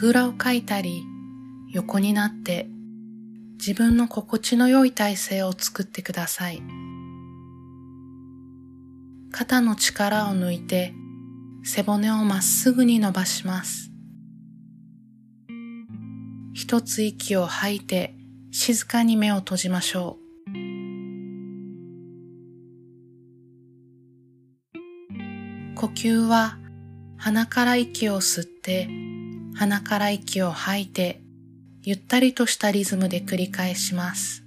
ぐらをかいたり、横になって自分の心地の良い体勢を作ってください。肩の力を抜いて背骨をまっすぐに伸ばします。一つ息を吐いて静かに目を閉じましょう。呼吸は鼻から息を吸って鼻から息を吐いてゆったりとしたリズムで繰り返します。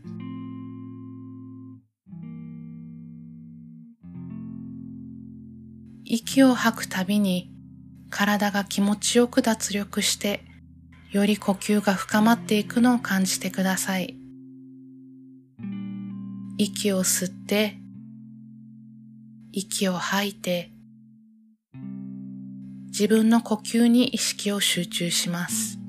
息を吐くたびに体が気持ちよく脱力してより呼吸が深まっていくのを感じてください。息を吸って息を吐いて自分の呼吸に意識を集中します。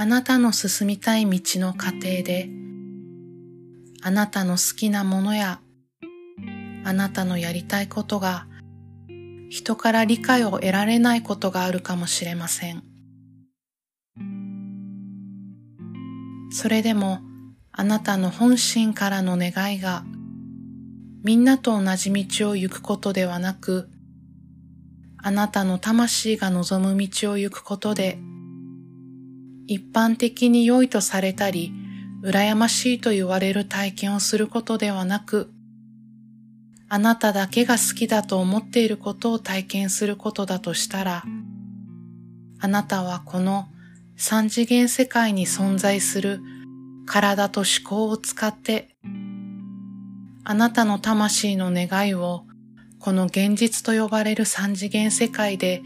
あなたの進みたい道の過程で、あなたの好きなものや、あなたのやりたいことが、人から理解を得られないことがあるかもしれません。それでも、あなたの本心からの願いが、みんなと同じ道を行くことではなく、あなたの魂が望む道を行くことで、一般的に良いとされたり、羨ましいと言われる体験をすることではなく、あなただけが好きだと思っていることを体験することだとしたら、あなたはこの三次元世界に存在する体と思考を使って、あなたの魂の願いをこの現実と呼ばれる三次元世界で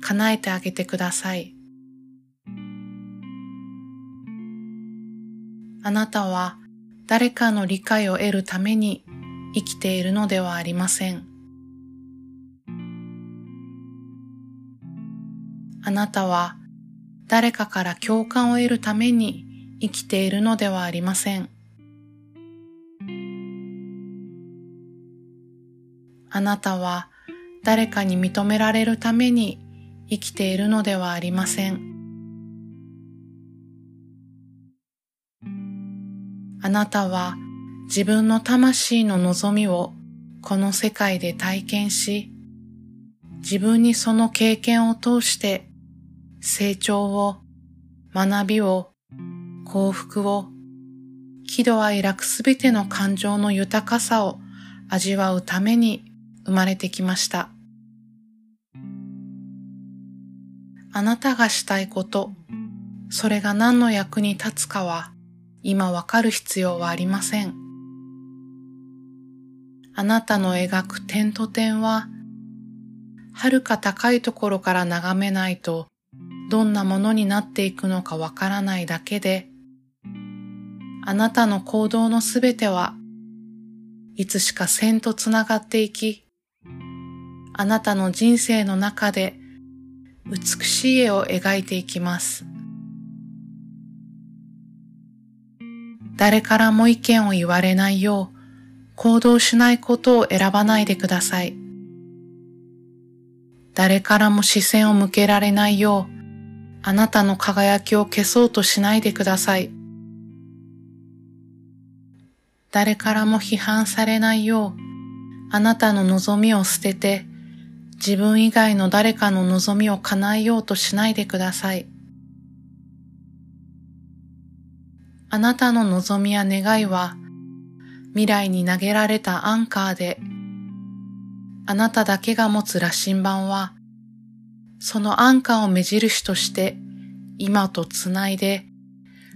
叶えてあげてください。あなたは誰かの理解を得るために生きているのではありません。あなたは誰かから共感を得るために生きているのではありません。あなたは誰かに認められるために生きているのではありません。あなたは自分の魂の望みをこの世界で体験し、自分にその経験を通して成長を、学びを、幸福を、喜怒哀楽すべての感情の豊かさを味わうために生まれてきました。あなたがしたいこと、それが何の役に立つかは今わかる必要はありません。あなたの描く点と点は、遥か高いところから眺めないと、どんなものになっていくのかわからないだけで、あなたの行動のすべては、いつしか線とつながっていき、あなたの人生の中で美しい絵を描いていきます。誰からも意見を言われないよう行動しないことを選ばないでください。誰からも視線を向けられないようあなたの輝きを消そうとしないでください。誰からも批判されないようあなたの望みを捨てて自分以外の誰かの望みを叶えようとしないでください。あなたの望みや願いは未来に投げられたアンカーで、あなただけが持つ羅針盤は、そのアンカーを目印として今とつないで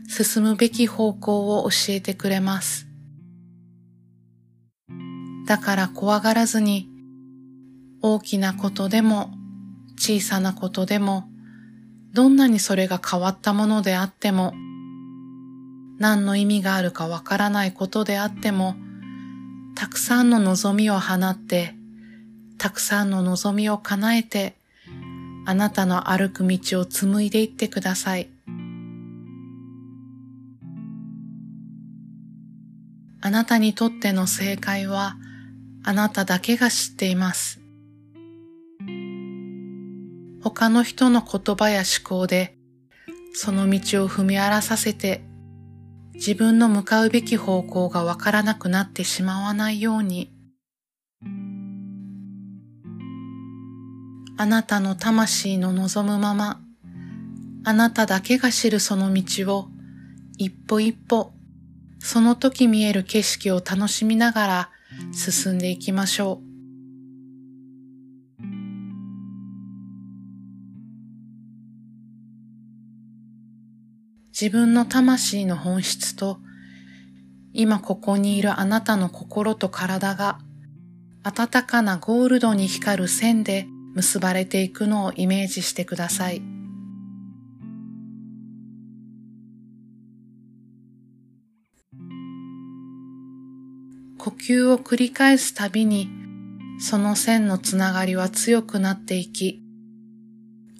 進むべき方向を教えてくれます。だから怖がらずに大きなことでも小さなことでもどんなにそれが変わったものであっても何の意味があるかわからないことであってもたくさんの望みを放ってたくさんの望みを叶えてあなたの歩く道を紡いでいってください。あなたにとっての正解はあなただけが知っています。他の人の言葉や思考でその道を踏み荒らさせて自分の向かうべき方向がわからなくなってしまわないようにあなたの魂の望むままあなただけが知るその道を一歩一歩その時見える景色を楽しみながら進んでいきましょう。自分の魂の本質と今ここにいるあなたの心と体が暖かなゴールドに光る線で結ばれていくのをイメージしてください。呼吸を繰り返すたびに、その線のつながりは強くなっていき、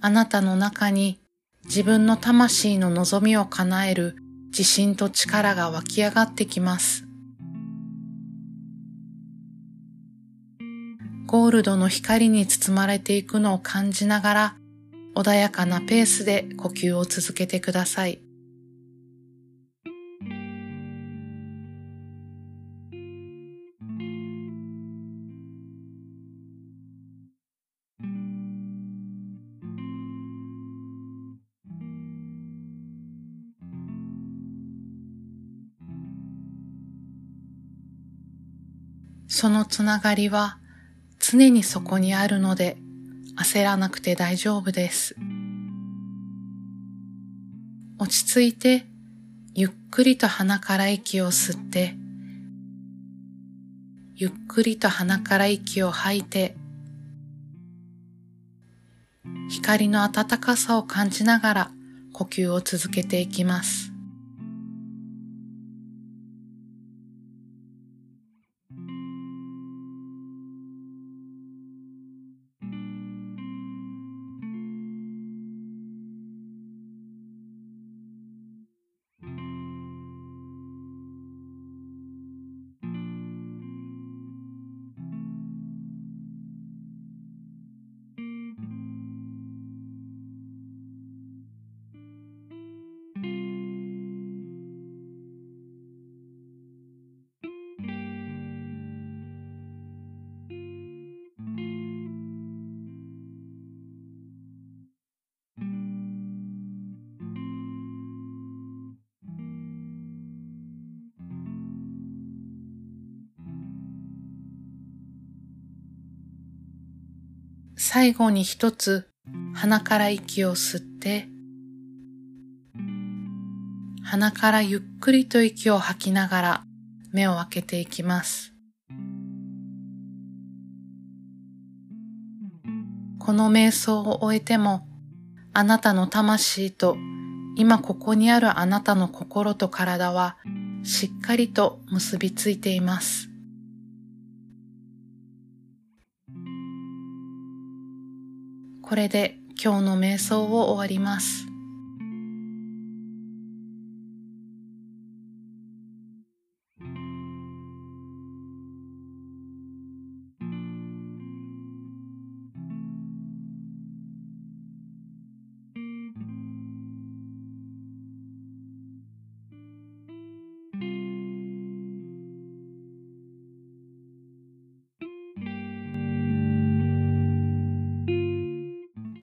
あなたの中に自分の魂の望みを叶える自信と力が湧き上がってきます。ゴールドの光に包まれていくのを感じながら、穏やかなペースで呼吸を続けてください。そのつながりは常にそこにあるので焦らなくて大丈夫です。落ち着いてゆっくりと鼻から息を吸ってゆっくりと鼻から息を吐いて光の暖かさを感じながら呼吸を続けていきます。最後に一つ鼻から息を吸って、鼻からゆっくりと息を吐きながら目を開けていきます。この瞑想を終えても、あなたの魂と今ここにあるあなたの心と体はしっかりと結びついています。これで今日の瞑想を終わります。